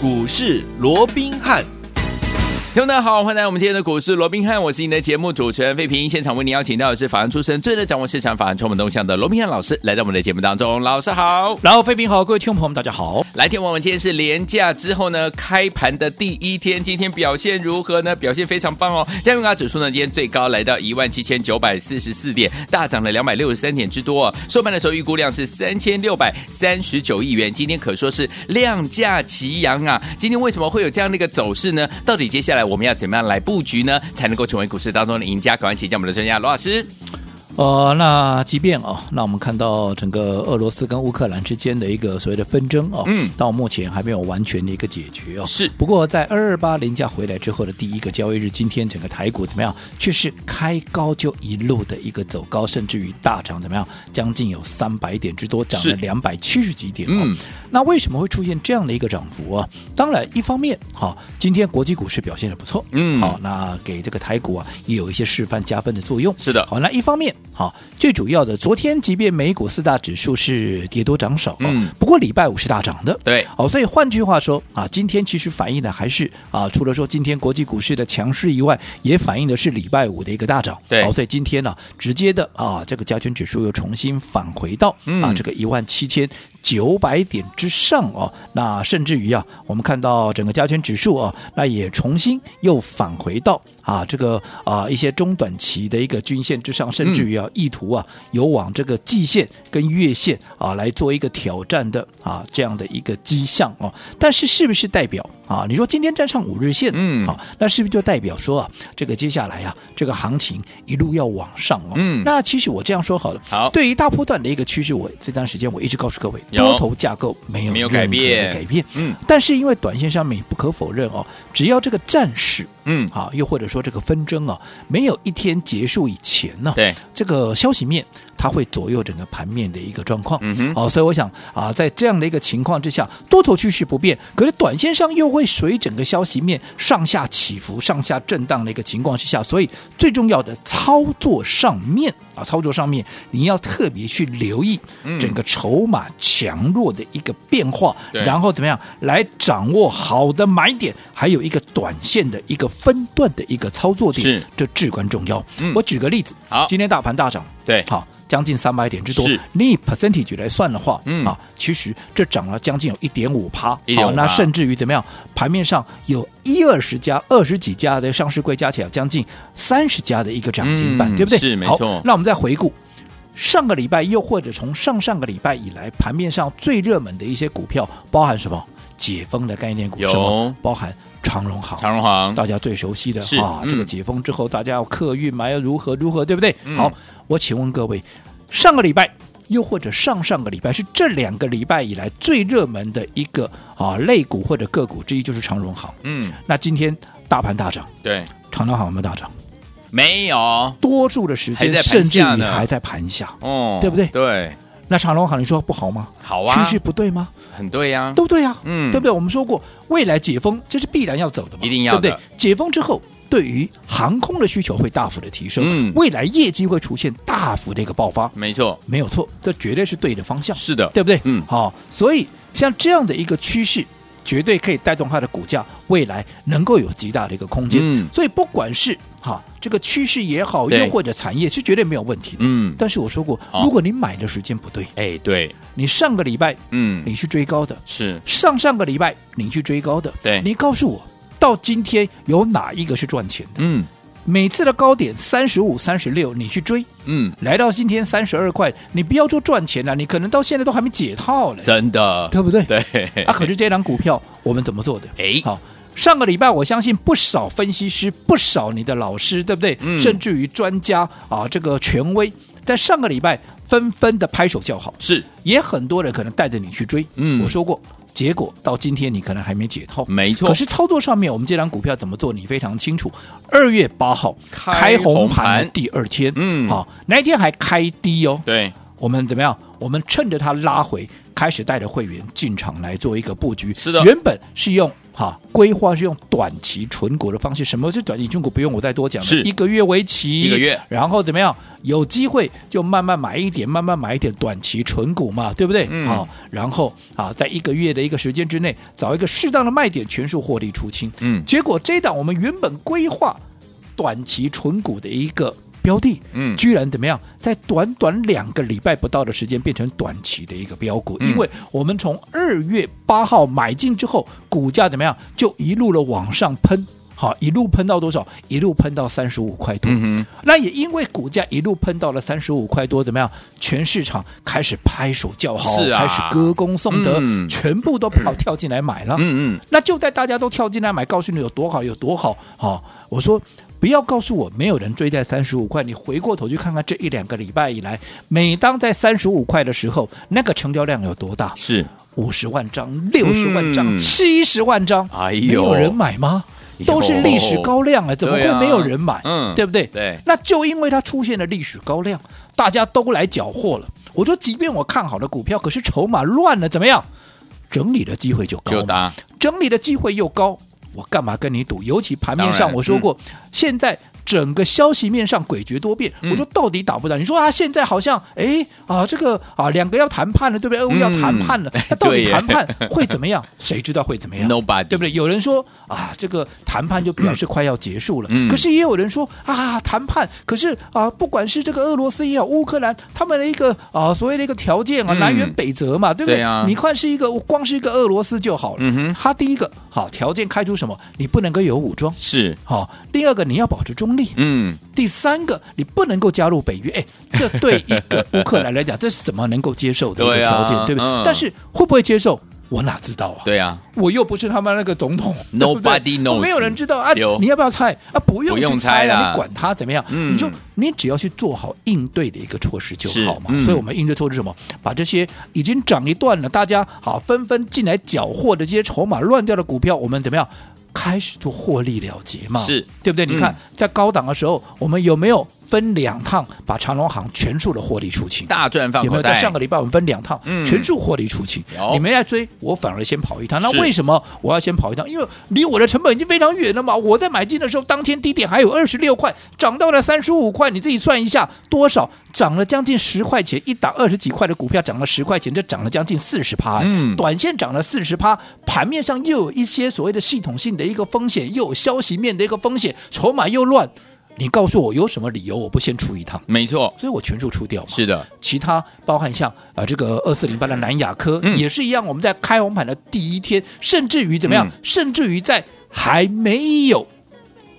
股市罗宾汉。听众大家好，欢迎来到我们今天的股市罗宾汉，我是你的节目主持人费平。现场为您邀请到的是法案出身、最能掌握市场法案充满动向的罗宾汉老师，来到我们的节目当中。老师好，然后费平好，各位听众朋友们大家好。来听我们今天是连假之后呢，开盘的第一天，今天表现如何呢？表现非常棒哦。加权指数呢，今天最高来到一万七千九百四十四点，大涨了两百六十三点之多。收盘的时候预估量是三千六百三十九亿元，今天可说是量价齐扬啊。今天为什么会有这样的一个走势呢？到底接下来我们要怎么样来？布局呢，才能够成为股市当中的赢家。赶快请教我们的专家罗老师。呃，那即便哦，那我们看到整个俄罗斯跟乌克兰之间的一个所谓的纷争哦，嗯，到目前还没有完全的一个解决哦。是。不过在二二八零假回来之后的第一个交易日，今天整个台股怎么样？却是开高就一路的一个走高，甚至于大涨怎么样？将近有三百点之多，涨了两百七十几点哦。嗯。那为什么会出现这样的一个涨幅啊？当然，一方面好，今天国际股市表现的不错，嗯，好，那给这个台股啊也有一些示范加分的作用。是的，好，那一方面好，最主要的，昨天即便美股四大指数是跌多涨少，嗯，不过礼拜五是大涨的，对，好，所以换句话说啊，今天其实反映的还是啊，除了说今天国际股市的强势以外，也反映的是礼拜五的一个大涨，对，好，所以今天呢，直接的啊，这个加权指数又重新返回到啊这个一万七千九百点之上哦，那甚至于啊，我们看到整个加权指数啊，那也重新又返回到啊这个啊一些中短期的一个均线之上，甚至于啊意图啊有往这个季线跟月线啊来做一个挑战的啊这样的一个迹象哦，但是是不是代表啊？你说今天站上五日线，嗯，好，那是不是就代表说啊这个接下来啊这个行情一路要往上哦？嗯，那其实我这样说好了，好，对于大波段的一个趋势，我这段时间我一直告诉各位。多头架构没有没有改变，改变，嗯，但是因为短线上面不可否认哦，只要这个战事，嗯，好，又或者说这个纷争啊，没有一天结束以前呢，对，这个消息面它会左右整个盘面的一个状况，嗯哼，哦，所以我想啊，在这样的一个情况之下，多头趋势不变，可是短线上又会随整个消息面上下起伏、上下震荡的一个情况之下，所以最重要的操作上面啊，操作上面你要特别去留意整个筹码强弱的一个变化，嗯、然后怎么样？来掌握好的买点，还有一个短线的一个分段的一个操作点，这至关重要。嗯、我举个例子，好，今天大盘大涨，对，好。将近三百点之多，是。你以 percentage 来算的话，嗯。啊，其实这涨了将近有一点五趴，好，那甚至于怎么样？盘面上有一二十家、二十几家的上市柜加起来将近三十家的一个涨停板，嗯、对不对？是没错。那我们再回顾上个礼拜，又或者从上上个礼拜以来，盘面上最热门的一些股票，包含什么？解封的概念股，什么？包含。长荣行，长荣行，大家最熟悉的啊，嗯、这个解封之后，大家要客运嘛，要如何如何，对不对？嗯、好，我请问各位，上个礼拜又或者上上个礼拜，是这两个礼拜以来最热门的一个啊类股或者个股之一，就是长荣行。嗯，那今天大盘大涨，对，长荣行有没有大涨？没有，多数的时间甚至你还在盘下，哦，对不对？对。那长荣行，你说不好吗？好啊，趋势不对吗？很对呀，都对呀，嗯，对不对？我们说过，未来解封这是必然要走的嘛，一定要，对不对？解封之后，对于航空的需求会大幅的提升，嗯，未来业绩会出现大幅的一个爆发，没错，没有错，这绝对是对的方向，是的，对不对？嗯，好，所以像这样的一个趋势，绝对可以带动它的股价未来能够有极大的一个空间，嗯，所以不管是。哈，这个趋势也好，又或者产业是绝对没有问题的。嗯，但是我说过，如果你买的时间不对，哎，对，你上个礼拜，嗯，你去追高的，是。上上个礼拜你去追高的，对，你告诉我，到今天有哪一个是赚钱的？嗯，每次的高点三十五、三十六，你去追，嗯，来到今天三十二块，你不要说赚钱了，你可能到现在都还没解套了，真的，对不对？对，啊，可是这档股票我们怎么做的？哎，好。上个礼拜，我相信不少分析师、不少你的老师，对不对？嗯、甚至于专家啊，这个权威，在上个礼拜纷纷的拍手叫好。是，也很多人可能带着你去追。嗯，我说过，结果到今天你可能还没解套。没错。可是操作上面，我们这张股票怎么做，你非常清楚。二月八号开红盘第二天，嗯，好，那一天还开低哦。对，我们怎么样？我们趁着它拉回，开始带着会员进场来做一个布局。是的，原本是用。哈，规划是用短期存股的方式。什么是短期存股？不用我再多讲了，是一个月为期，一个月，然后怎么样？有机会就慢慢买一点，慢慢买一点短期存股嘛，对不对？嗯。好，然后啊，在一个月的一个时间之内，找一个适当的卖点，全数获利出清。嗯。结果这一档我们原本规划短期存股的一个。标的，嗯，居然怎么样？在短短两个礼拜不到的时间，变成短期的一个标股。嗯、因为我们从二月八号买进之后，股价怎么样？就一路的往上喷，好，一路喷到多少？一路喷到三十五块多。嗯、那也因为股价一路喷到了三十五块多，怎么样？全市场开始拍手叫好，是啊、开始歌功颂德，嗯、全部都跑跳进来买了。嗯嗯。那就在大家都跳进来买，告诉你有多好，有多好。好，我说。不要告诉我没有人追在三十五块，你回过头去看看这一两个礼拜以来，每当在三十五块的时候，那个成交量有多大？是五十万张、六十万张、七十、嗯、万张，哎呦，没有人买吗？都是历史高量啊，怎么会没有人买？嗯，对不对？对，那就因为它出现了历史高量，大家都来缴获了。我说，即便我看好的股票，可是筹码乱了，怎么样？整理的机会就高，就，整理的机会又高。我干嘛跟你赌？尤其盘面上，我说过，嗯、现在。整个消息面上诡谲多变，嗯、我说到底打不打？你说啊，现在好像哎啊，这个啊，两个要谈判了，对不对？俄乌要谈判了，那、嗯、到底谈判会怎么样？谁知道会怎么样？Nobody，对不对？有人说啊，这个谈判就表示快要结束了，嗯、可是也有人说啊，谈判，可是啊，不管是这个俄罗斯也好，乌克兰他们的一个啊所谓的一个条件啊，南辕北辙嘛，对不对？对啊、你看是一个光是一个俄罗斯就好了，嗯哼，他第一个好条件开出什么？你不能够有武装，是好。第二个你要保持中立，嗯。第三个，你不能够加入北约，哎，这对一个乌克兰来讲，这是怎么能够接受的一个条件，对，不对？嗯、但是会不会接受？我哪知道啊？对啊，我又不是他们那个总统，Nobody knows，没有人知道啊。你要不要猜啊？不用去猜啊，你管他怎么样？嗯、你就你只要去做好应对的一个措施就好嘛。嗯、所以我们应对措施什么？把这些已经涨一段了，大家好纷纷进来缴获的这些筹码乱掉的股票，我们怎么样？开始做获利了结嘛，是对不对？嗯、你看在高档的时候，我们有没有？分两趟把长隆行全数的获利出清，大赚放。有没有在上个礼拜我们分两趟，嗯、全数获利出清？你没来追，我反而先跑一趟。那为什么我要先跑一趟？因为离我的成本已经非常远了嘛。我在买进的时候，当天低点还有二十六块，涨到了三十五块，你自己算一下多少？涨了将近十块钱，一档二十几块的股票涨了十块钱，这涨了将近四十趴。嗯，短线涨了四十趴，盘面上又有一些所谓的系统性的一个风险，又有消息面的一个风险，筹码又乱。你告诉我有什么理由我不先出一趟？没错，所以我全数出掉嘛。是的，其他包含像啊这个二四零八的南亚科、嗯、也是一样，我们在开红盘的第一天，甚至于怎么样，嗯、甚至于在还没有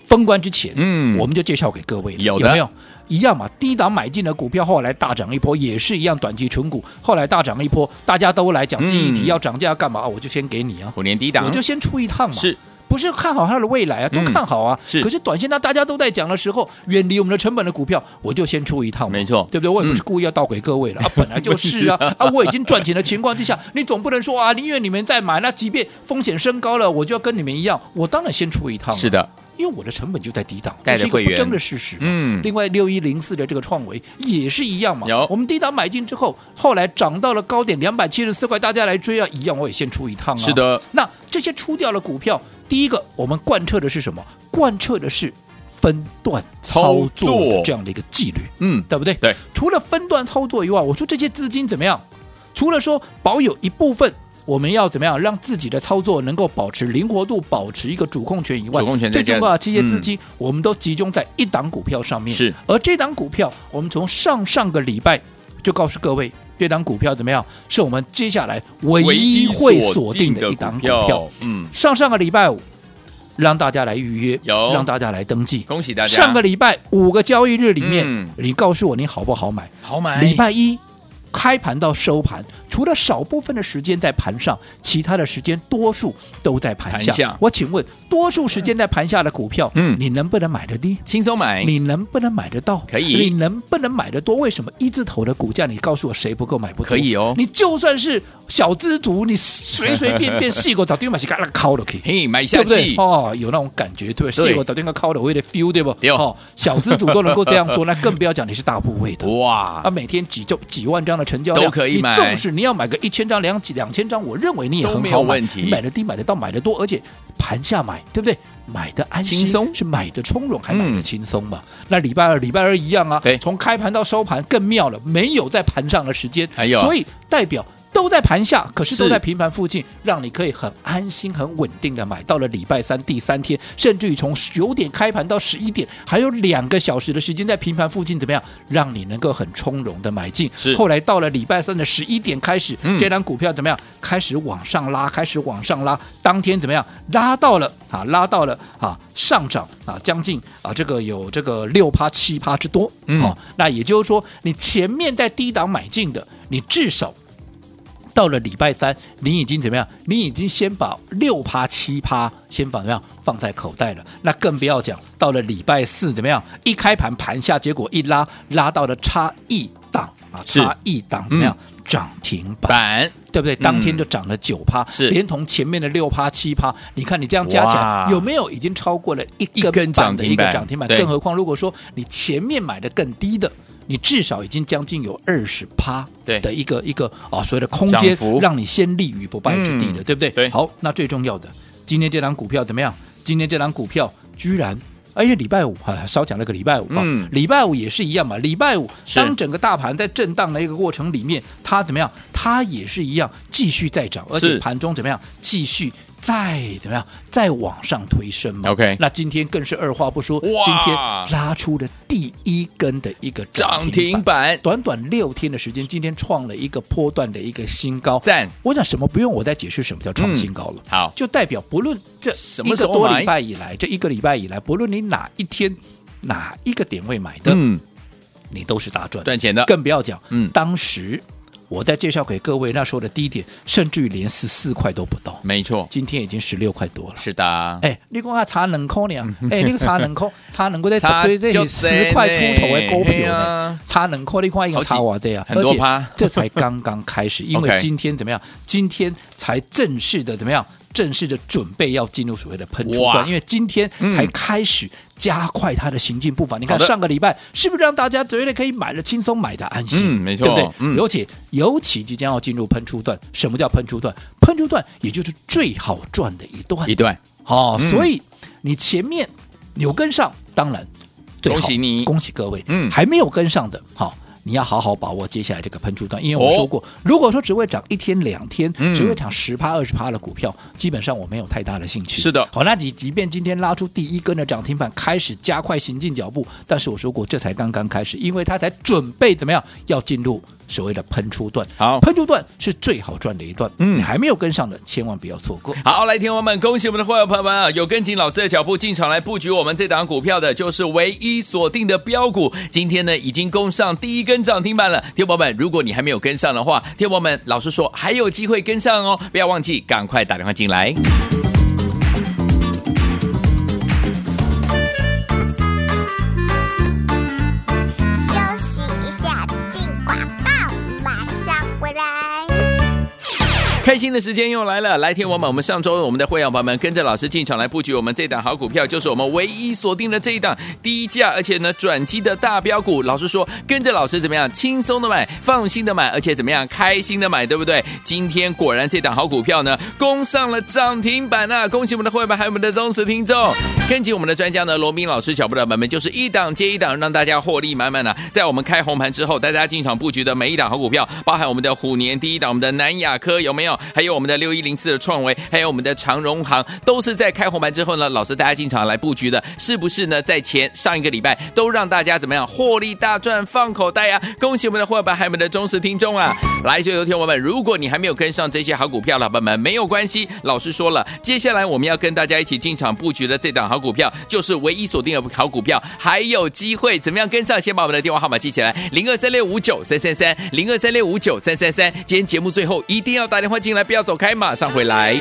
封关之前，嗯，我们就介绍给各位了，有的有没有一样嘛？低档买进的股票后来大涨一波，也是一样短期存股，后来大涨一波，大家都来讲记忆体要涨价干嘛？我就先给你啊，虎年低档，我就先出一趟嘛。是。不是看好它的未来啊，都看好啊。嗯、是，可是短线呢，大家都在讲的时候，远离我们的成本的股票，我就先出一趟。没错，对不对？我也不是故意要倒给各位了、嗯、啊，本来就是啊 啊！我已经赚钱的情况之下，你总不能说啊，宁愿你们再买，那即便风险升高了，我就要跟你们一样，我当然先出一趟。是的，因为我的成本就在低档，这是一个不争的事实。嗯。另外，六一零四的这个创维也是一样嘛。有。我们低档买进之后，后来涨到了高点两百七十四块，大家来追啊，一样我也先出一趟啊。是的。那这些出掉了股票。第一个，我们贯彻的是什么？贯彻的是分段操作的这样的一个纪律，嗯，对不对？对。除了分段操作以外，我说这些资金怎么样？除了说保有一部分，我们要怎么样让自己的操作能够保持灵活度，保持一个主控权以外，主控权最重要的这些资金，嗯、我们都集中在一档股票上面。是。而这档股票，我们从上上个礼拜就告诉各位。这档股票怎么样？是我们接下来唯一会锁定的一档股票。嗯，上上个礼拜五让大家来预约，有让大家来登记，恭喜大家。上个礼拜五个交易日里面，嗯、你告诉我你好不好买？好买。礼拜一。开盘到收盘，除了少部分的时间在盘上，其他的时间多数都在盘下。盘下我请问，多数时间在盘下的股票，嗯，你能不能买得低？轻松买。你能不能买得到？可以。你能不能买得多？为什么一字头的股价，你告诉我谁不够买不？可以哦。你就算是小资族，你随随便便细个早点买起，给它敲了可以，嘿，买下去？哦，有那种感觉，对不对？细个早点给敲了，我有点 feel，对不？对哦，小资族都能够这样做，那更不要讲你是大部位的 哇！啊，每天几就几万张的成交量都可以买，你纵使你要买个一千张、两几两千张，我认为你也很好买，你买的低，买的到，买的多，而且盘下买，对不对？买的安心，轻松是买的从容，还买的轻松嘛？嗯、那礼拜二、礼拜二一样啊，从开盘到收盘更妙了，没有在盘上的时间，所以代表。都在盘下，可是都在平盘附近，让你可以很安心、很稳定的买。到了礼拜三第三天，甚至于从九点开盘到十一点，还有两个小时的时间在平盘附近，怎么样？让你能够很从容的买进。是。后来到了礼拜三的十一点开始，嗯、这张股票怎么样？开始往上拉，开始往上拉。当天怎么样？拉到了啊，拉到了啊，上涨啊，将近啊，这个有这个六趴七趴之多。嗯。好、哦，那也就是说，你前面在低档买进的，你至少。到了礼拜三，你已经怎么样？你已经先把六趴七趴先放怎么样放在口袋了？那更不要讲到了礼拜四怎么样？一开盘盘下，结果一拉拉到了差一啊，差一档怎么样？涨、嗯、停板，对不对？当天就涨了九趴，连同前面的六趴七趴，你看你这样加起来有没有已经超过了一根涨的一个涨停板？更何况如果说你前面买的更低的。你至少已经将近有二十趴的一个一个啊，所谓的空间，让你先立于不败之地的，对不对？对。好，那最重要的，今天这档股票怎么样？今天这档股票居然，而且礼拜五啊，少讲了个礼拜五啊，礼拜五也是一样嘛。礼拜五当整个大盘在震荡的一个过程里面，它怎么样？它也是一样继续在涨，而且盘中怎么样？继续。再怎么样，再往上推升嘛？OK，那今天更是二话不说，今天拉出了第一根的一个涨停板，短短六天的时间，今天创了一个波段的一个新高。赞！我想什么不用我再解释什么叫创新高了。嗯、好，就代表不论这一个多礼拜以来，这一个礼拜以来，不论你哪一天哪一个点位买的，嗯，你都是大赚赚钱的。更不要讲，嗯，当时。我在介绍给各位那时候的低点，甚至于连十四块都不到。没错，今天已经十六块多了。是的，哎，你讲啊，差两块呢？哎，那个差两块，差两块在这里十块出头的股票呢？差两块，你看一个差哇这样，很多趴，这才刚刚开始，因为 今天怎么样？今天才正式的怎么样？正式的准备要进入所谓的喷出段，因为今天才开始加快它的行进步伐。你看上个礼拜是不是让大家觉得可以买的轻松买的安心？嗯，没错，对不对？嗯，尤其尤其即将要进入喷出段，什么叫喷出段？喷出段也就是最好赚的一段，一段。好，所以你前面有跟上，当然恭喜你，恭喜各位。嗯，还没有跟上的，好。你要好好把握接下来这个喷出段，因为我说过，哦、如果说只会涨一天两天，嗯、只会涨十趴二十趴的股票，基本上我没有太大的兴趣。是的，好，那你即便今天拉出第一根的涨停板，开始加快行进脚步，但是我说过，这才刚刚开始，因为它才准备怎么样要进入。所谓的喷出段，好，喷出段是最好赚的一段，嗯，你还没有跟上的，千万不要错过。好，来，听我们，恭喜我们的会员朋友们啊，有跟紧老师的脚步进场来布局我们这档股票的，就是唯一锁定的标股。今天呢，已经攻上第一根涨停板了。听友们，如果你还没有跟上的话，听友们，老师说还有机会跟上哦，不要忘记，赶快打电话进来。开心的时间又来了，来听我们，我们上周我们的会员朋友们跟着老师进场来布局我们这档好股票，就是我们唯一锁定的这一档低价而且呢转机的大标股。老师说跟着老师怎么样轻松的买，放心的买，而且怎么样开心的买，对不对？今天果然这档好股票呢攻上了涨停板啊！恭喜我们的会员们还有我们的忠实听众，跟紧我们的专家呢罗宾老师脚步的朋友们就是一档接一档，让大家获利满满的。在我们开红盘之后，大家进场布局的每一档好股票，包含我们的虎年第一档，我们的南亚科有没有？还有我们的六一零四的创维，还有我们的长荣行，都是在开红盘之后呢，老师大家进场来布局的，是不是呢？在前上一个礼拜都让大家怎么样获利大赚放口袋呀、啊？恭喜我们的伙伴，还有我们的忠实听众啊！来，所有听友们，如果你还没有跟上这些好股票，老板们没有关系，老师说了，接下来我们要跟大家一起进场布局的这档好股票，就是唯一锁定的好股票，还有机会怎么样跟上？先把我们的电话号码记起来，零二三六五九三三三，零二三六五九三三三。今天节目最后一定要打电话进来，不要。走开，马上回来。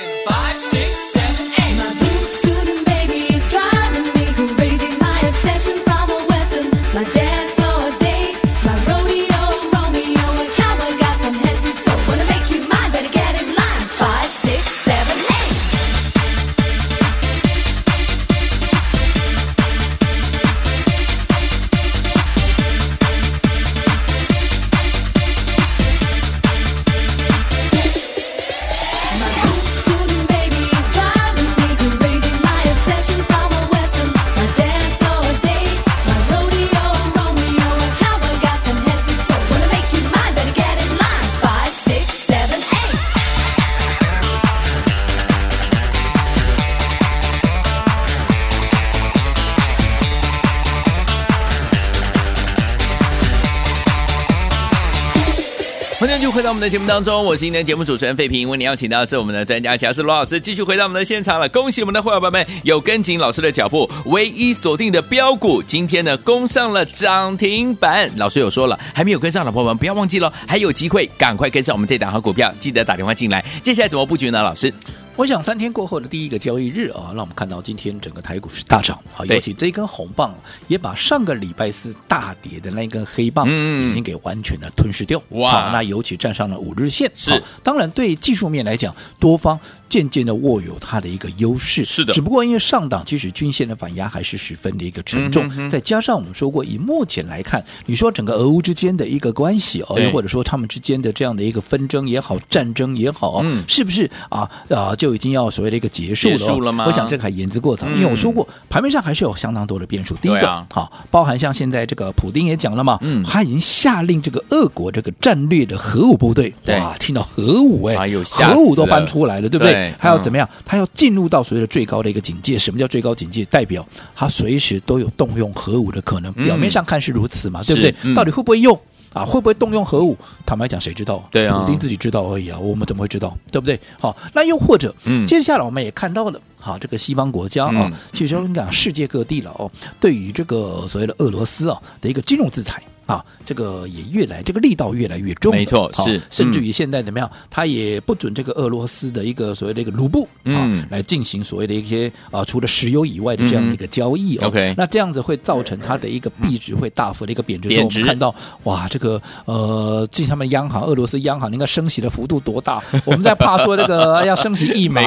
的节目当中，我是今天节目主持人费平。为您邀请到的是我们的专家还是罗老师，继续回到我们的现场了。恭喜我们的会员朋友们有跟紧老师的脚步，唯一锁定的标股，今天呢攻上了涨停板。老师有说了，还没有跟上的朋友们不要忘记了，还有机会，赶快跟上我们这档好股票，记得打电话进来。接下来怎么布局呢？老师？我想三天过后的第一个交易日啊，让我们看到今天整个台股是大涨啊，尤其这一根红棒也把上个礼拜四大跌的那一根黑棒已经给完全的吞噬掉。哇！那尤其站上了五日线，是当然对技术面来讲，多方。渐渐的握有它的一个优势，是的。只不过因为上档其实均线的反压还是十分的一个沉重，嗯、再加上我们说过，以目前来看，你说整个俄乌之间的一个关系哦，又或者说他们之间的这样的一个纷争也好，战争也好，嗯、是不是啊啊就已经要所谓的一个结束了？结束了吗？我想这个还言之过早，嗯、因为我说过盘面上还是有相当多的变数。第一个，好、啊，包含像现在这个普丁也讲了嘛，嗯，他已经下令这个俄国这个战略的核武部队，哇，听到核武哎，核武都搬出来了，对不对？对还要怎么样？他要进入到所谓的最高的一个警戒。什么叫最高警戒？代表他随时都有动用核武的可能。表面上看是如此嘛，嗯、对不对？嗯、到底会不会用啊？会不会动用核武？坦白讲，谁知道？对啊，普丁自己知道而已啊。我们怎么会知道？对不对？好，那又或者，嗯，接下来我们也看到了，好，这个西方国家啊，嗯、其实我跟你讲，世界各地了哦，对于这个所谓的俄罗斯啊的一个金融制裁。啊，这个也越来这个力道越来越重，没错，是，甚至于现在怎么样，他也不准这个俄罗斯的一个所谓的一个卢布啊，来进行所谓的一些啊，除了石油以外的这样的一个交易。OK，那这样子会造成它的一个币值会大幅的一个贬值。贬值。我们看到哇，这个呃，最近他们央行，俄罗斯央行，那个升息的幅度多大？我们在怕说这个 要升息一码，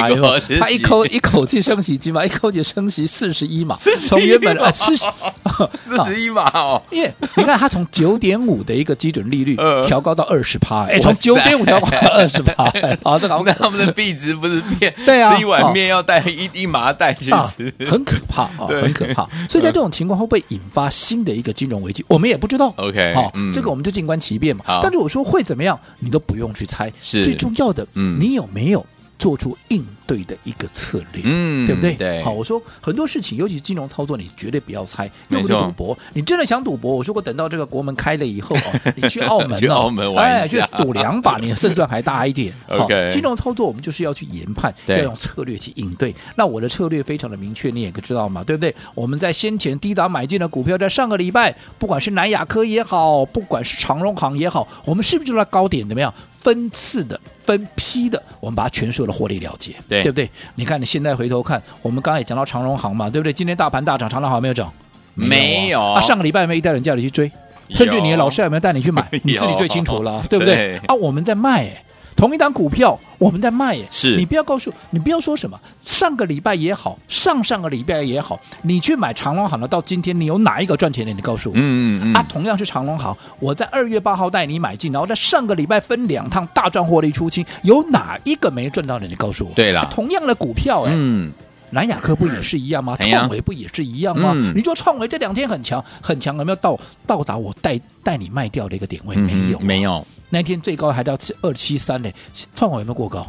他一口一口气升息几码？一口气升息四十一码，从原本啊 四十一码哦，因为你看它从九点五的一个基准利率调高到二十趴，哎，从九点五调高到二十趴，好，这我看 他们的币值不是变？对啊，吃一碗面要带一一麻袋去吃，很可怕啊，很可怕。所以在这种情况会不会引发新的一个金融危机？我们也不知道。OK，好，这个我们就静观其变嘛。但是我说会怎么样，你都不用去猜。是最重要的，嗯，你有没有做出应对的一个策略，嗯，对不对？对，好，我说很多事情，尤其是金融操作，你绝对不要猜，又不是赌博。你真的想赌博，我说过，等到这个国门开了以后，你去澳门，去澳门玩哎，就赌两把，你的胜算还大一点。好，金融操作我们就是要去研判，要用策略去应对。那我的策略非常的明确，你也知道嘛，对不对？我们在先前低档买进的股票，在上个礼拜，不管是南亚科也好，不管是长荣行也好，我们是不是就在高点怎么样？分次的、分批的，我们把它全数的获利了结，对，对不对？你看，你现在回头看，我们刚刚也讲到长荣行嘛，对不对？今天大盘大涨，长荣行没有涨，没有啊。啊上个礼拜有没有一带人叫你去追？甚至你的老师有没有带你去买？你自己最清楚了，对不对？对啊，我们在卖哎。同一档股票，我们在卖耶，是你不要告诉，你不要说什么。上个礼拜也好，上上个礼拜也好，你去买长隆行了，到今天你有哪一个赚钱的？你告诉我。嗯嗯嗯。啊，同样是长隆行，我在二月八号带你买进，然后在上个礼拜分两趟大赚获利出清，有哪一个没赚到的？你告诉我。对了、啊，同样的股票，哎，嗯，南亚科不也是一样吗？创维不也是一样吗？嗯、你说创维这两天很强，很强，有没有到到达我带带你卖掉的一个点位？没有、嗯，没有。那天最高还到二七三呢，创维有没有过高？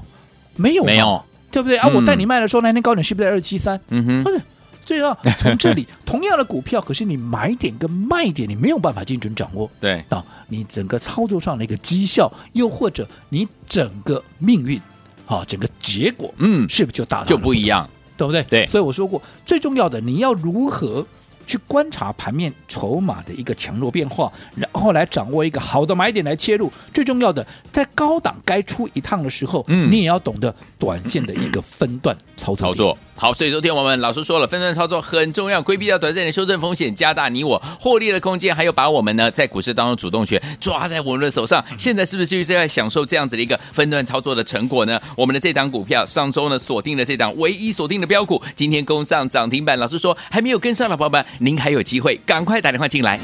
没有，没有，对不对？啊，我带你卖的时候，那天高点是不是在二七三？嗯哼，不是。所以啊，从这里 同样的股票，可是你买点跟卖点，你没有办法精准掌握。对到，你整个操作上的一个绩效，又或者你整个命运，啊，整个结果，嗯，是不是就大就不一样？对不对？对。所以我说过，最重要的你要如何？去观察盘面筹码的一个强弱变化，然后来掌握一个好的买点来切入。最重要的，在高档该出一趟的时候，嗯，你也要懂得短线的一个分段操作。操作好，所以昨天我们老师说了，分段操作很重要，规避掉短暂的修正风险，加大你我获利的空间，还有把我们呢在股市当中主动权抓在我们的手上。现在是不是就是在享受这样子的一个分段操作的成果呢？我们的这档股票上周呢锁定了这档唯一锁定的标股，今天攻上涨停板。老师说还没有跟上的宝宝们。您还有机会，赶快打电话进来。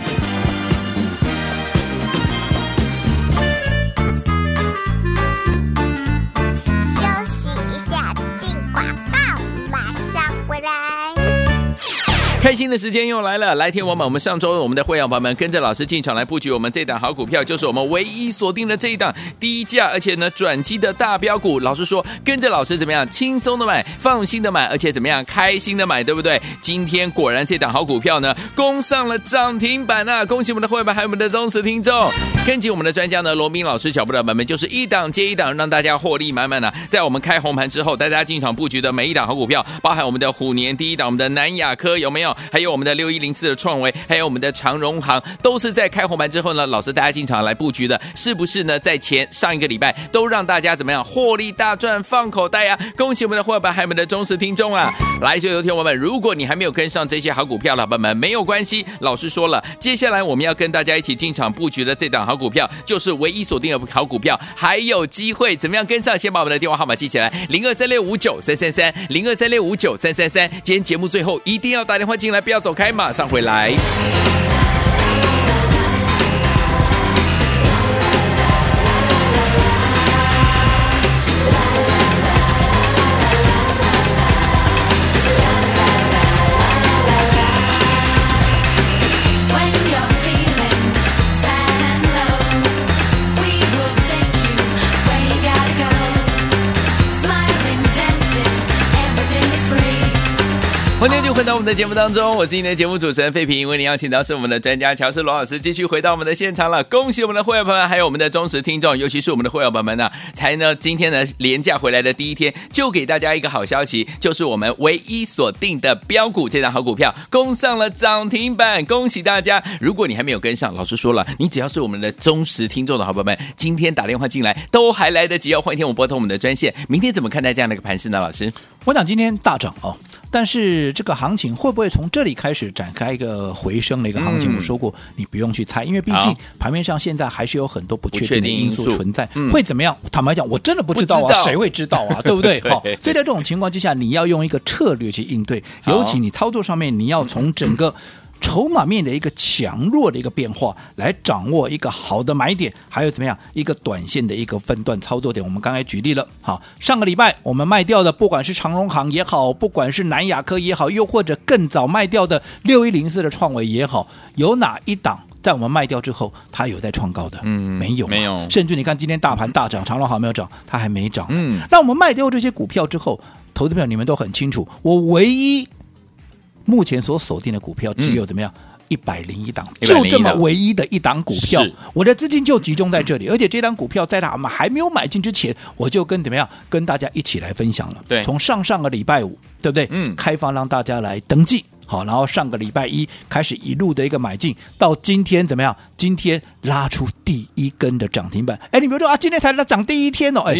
开心的时间又来了，来天王们，我们上周我们的会员朋友们跟着老师进场来布局我们这档好股票，就是我们唯一锁定的这一档低价而且呢转机的大标股。老师说跟着老师怎么样轻松的买，放心的买，而且怎么样开心的买，对不对？今天果然这档好股票呢攻上了涨停板啊！恭喜我们的会员们还有我们的忠实听众，跟紧我们的专家呢罗明老师脚步的版本就是一档接一档，让大家获利满满的。在我们开红盘之后，大家进场布局的每一档好股票，包含我们的虎年第一档，我们的南亚科有没有？还有我们的六一零四的创维，还有我们的长荣行，都是在开红盘之后呢，老师大家进场来布局的，是不是呢？在前上一个礼拜都让大家怎么样获利大赚放口袋呀、啊？恭喜我们的伙伴，还有我们的忠实听众啊！来，所有听友们，如果你还没有跟上这些好股票，老板们没有关系，老师说了，接下来我们要跟大家一起进场布局的这档好股票，就是唯一锁定的好股票，还有机会怎么样跟上？先把我们的电话号码记起来：零二三六五九三三三，零二三六五九三三三。今天节目最后一定要打电话进来。不要走开，马上回来。欢迎就回到我们的节目当中，我是今天的节目主持人费平，为您邀请到是我们的专家乔氏罗老师，继续回到我们的现场了。恭喜我们的会员朋友们，还有我们的忠实听众，尤其是我们的会员朋友们呢，才呢今天呢连价回来的第一天，就给大家一个好消息，就是我们唯一锁定的标股这档好股票攻上了涨停板，恭喜大家！如果你还没有跟上，老师说了，你只要是我们的忠实听众的好朋友们，今天打电话进来都还来得及哦。欢迎听我拨通我们的专线，明天怎么看待这样的一个盘势呢？老师，我想今天大涨哦。但是这个行情会不会从这里开始展开一个回升的一个行情？嗯、我说过，你不用去猜，因为毕竟盘面上现在还是有很多不确定的因素存在。嗯、会怎么样？坦白讲，我真的不知道啊，谁会知道啊？对不对？好，所以在这种情况之下，你要用一个策略去应对，尤其你操作上面，你要从整个。筹码面的一个强弱的一个变化，来掌握一个好的买点，还有怎么样一个短线的一个分段操作点。我们刚才举例了，好，上个礼拜我们卖掉的，不管是长荣行也好，不管是南亚科也好，又或者更早卖掉的六一零四的创维也好，有哪一档在我们卖掉之后，它有在创高的？嗯，没有，没有。甚至你看今天大盘大涨，长荣行没有涨，它还没涨。嗯，那我们卖掉这些股票之后，投资票你们都很清楚，我唯一。目前所锁定的股票只有怎么样一百零一档，就这么唯一的一档股票，我的资金就集中在这里。而且这档股票在他们还没有买进之前，我就跟怎么样跟大家一起来分享了。对，从上上个礼拜五，对不对？嗯，开放让大家来登记。好，然后上个礼拜一开始一路的一个买进，到今天怎么样？今天拉出第一根的涨停板。哎，你比如说啊，今天才拉涨第一天哦，哎，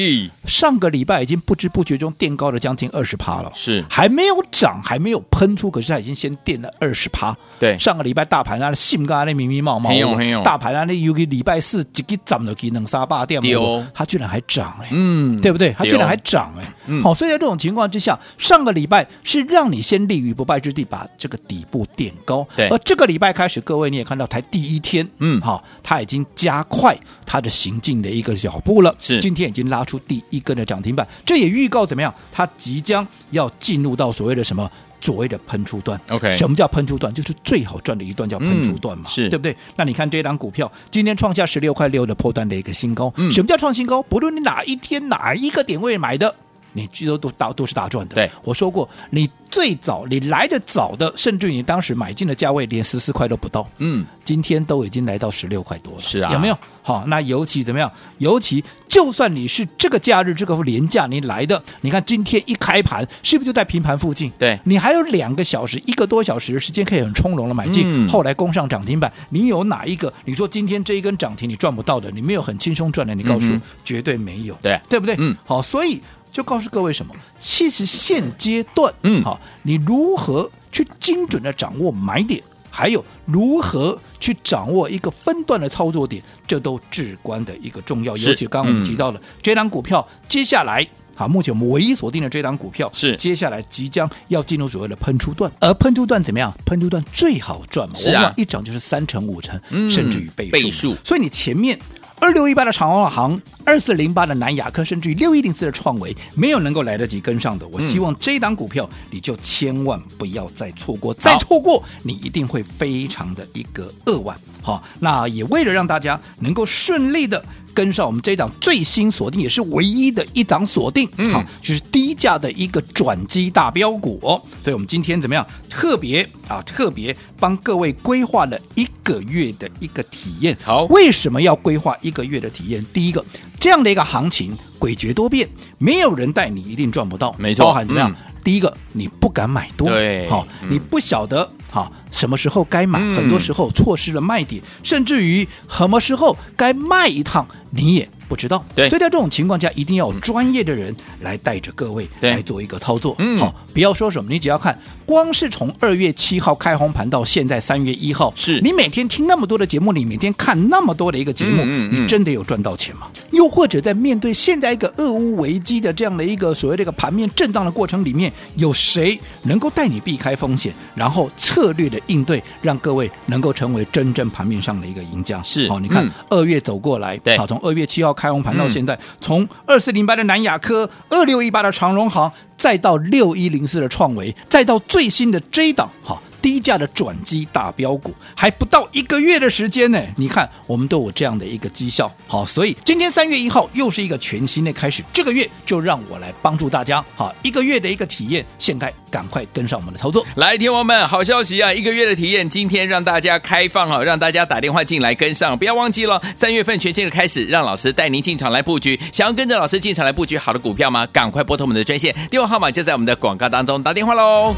上个礼拜已经不知不觉中垫高了将近二十趴了，是。还没有涨，还没有喷出，可是它已经先垫了二十趴。对，上个礼拜大盘啊，性格啊，那迷迷茫茫，没有没有，大盘啊，那有个礼拜四几个涨了几能杀八点五，它居然还涨哎，嗯，对不对？它居然还涨哎，好，所以在这种情况之下，上个礼拜是让你先立于不败之地，把。这个底部垫高，对，而这个礼拜开始，各位你也看到，才第一天，嗯，好，它已经加快它的行进的一个脚步了，是，今天已经拉出第一根的涨停板，这也预告怎么样？它即将要进入到所谓的什么？所谓的喷出段，OK，什么叫喷出段？就是最好赚的一段叫喷出段嘛，嗯、是对不对？那你看这档股票今天创下十六块六的破段的一个新高，嗯、什么叫创新高？不论你哪一天哪一个点位买的。你最多都打都是大赚的。对，我说过，你最早你来的早的，甚至于你当时买进的价位连十四块都不到。嗯，今天都已经来到十六块多了。是啊，有没有？好，那尤其怎么样？尤其就算你是这个假日这个连假你来的，你看今天一开盘是不是就在平盘附近？对，你还有两个小时、一个多小时的时间可以很从容的买进，嗯、后来攻上涨停板。你有哪一个？你说今天这一根涨停你赚不到的，你没有很轻松赚的，你告诉我，嗯、绝对没有。对，对不对？嗯，好，所以。就告诉各位什么？其实现阶段，嗯，好，你如何去精准的掌握买点，还有如何去掌握一个分段的操作点，这都至关的一个重要。尤其刚刚我们提到了、嗯、这档股票，接下来，好，目前我们唯一锁定的这档股票是接下来即将要进入所谓的喷出段，而喷出段怎么样？喷出段最好赚嘛，是啊，一涨就是三成五成，嗯、甚至于倍数。倍数。所以你前面。二六一八的长荣航，二四零八的南亚科，甚至于六一零四的创维，没有能够来得及跟上的，我希望这一档股票你就千万不要再错过，再错过你一定会非常的一个扼腕。好，那也为了让大家能够顺利的跟上我们这一档最新锁定，也是唯一的一档锁定，好，就是低价的一个转机大标股哦。所以，我们今天怎么样？特别啊，特别帮各位规划了一个月的一个体验。好，为什么要规划一个月的体验？第一个，这样的一个行情诡谲多变，没有人带你一定赚不到。没错，包含怎么样？嗯、第一个，你不敢买多，对，好，你不晓得。好，什么时候该买？很多时候错失了卖点，嗯、甚至于什么时候该卖一趟，你也不知道。对，所以在这种情况下，一定要有专业的人来带着各位来做一个操作。嗯，好，不要说什么，你只要看，光是从二月七号开红盘到现在三月一号，是你每天听那么多的节目，你每天看那么多的一个节目，嗯嗯、你真的有赚到钱吗？又或者在面对现在一个俄乌危机的这样的一个所谓的一个盘面震荡的过程里面，有谁能够带你避开风险，然后策略的应对，让各位能够成为真正盘面上的一个赢家。是，好，你看二月走过来，对，好，从二月七号开红盘到现在，从二四零八的南亚科，二六一八的长荣行，再到六一零四的创维，再到最新的这一档，好。低价的转机大标股，还不到一个月的时间呢。你看，我们都有这样的一个绩效，好，所以今天三月一号又是一个全新的开始。这个月就让我来帮助大家，好，一个月的一个体验，现在赶快跟上我们的操作。来，听我们，好消息啊！一个月的体验，今天让大家开放啊，让大家打电话进来跟上，不要忘记了，三月份全新的开始，让老师带您进场来布局。想要跟着老师进场来布局好的股票吗？赶快拨通我们的专线，电话号码就在我们的广告当中，打电话喽。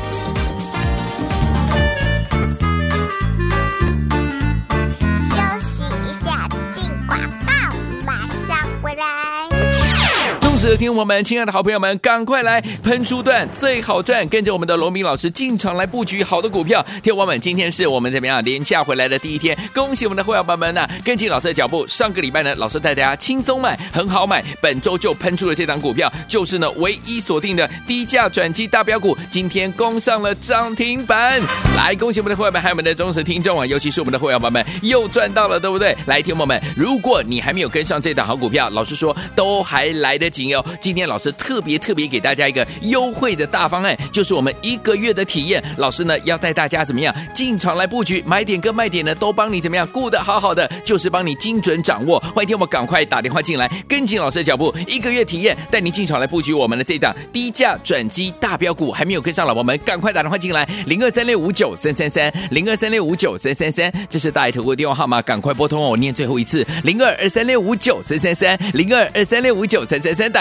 是，听我们亲爱的好朋友们，赶快来喷出段最好赚，跟着我们的罗明老师进场来布局好的股票。听我们，今天是我们怎么样连假回来的第一天，恭喜我们的会员朋友们呢、跟紧老师的脚步。上个礼拜呢，老师带大家轻松买，很好买，本周就喷出了这档股票，就是呢唯一锁定的低价转机大标股，今天攻上了涨停板。来，恭喜我们的会员们，还有我们的忠实听众啊，尤其是我们的会员朋友们又赚到了，对不对？来，听我们，如果你还没有跟上这档好股票，老师说都还来得及。今天老师特别特别给大家一个优惠的大方案，就是我们一个月的体验。老师呢要带大家怎么样进场来布局，买点跟卖点呢都帮你怎么样顾得好好的，就是帮你精准掌握。欢迎听我们赶快打电话进来，跟紧老师的脚步，一个月体验，带您进场来布局我们的这档低价转机大标股。还没有跟上老婆们，赶快打电话进来，零二三六五九三三三，零二三六五九三三三，这是大爱投顾电话号码，赶快拨通哦。我念最后一次，零二二三六五九三三三，零二二三六五九三三三，打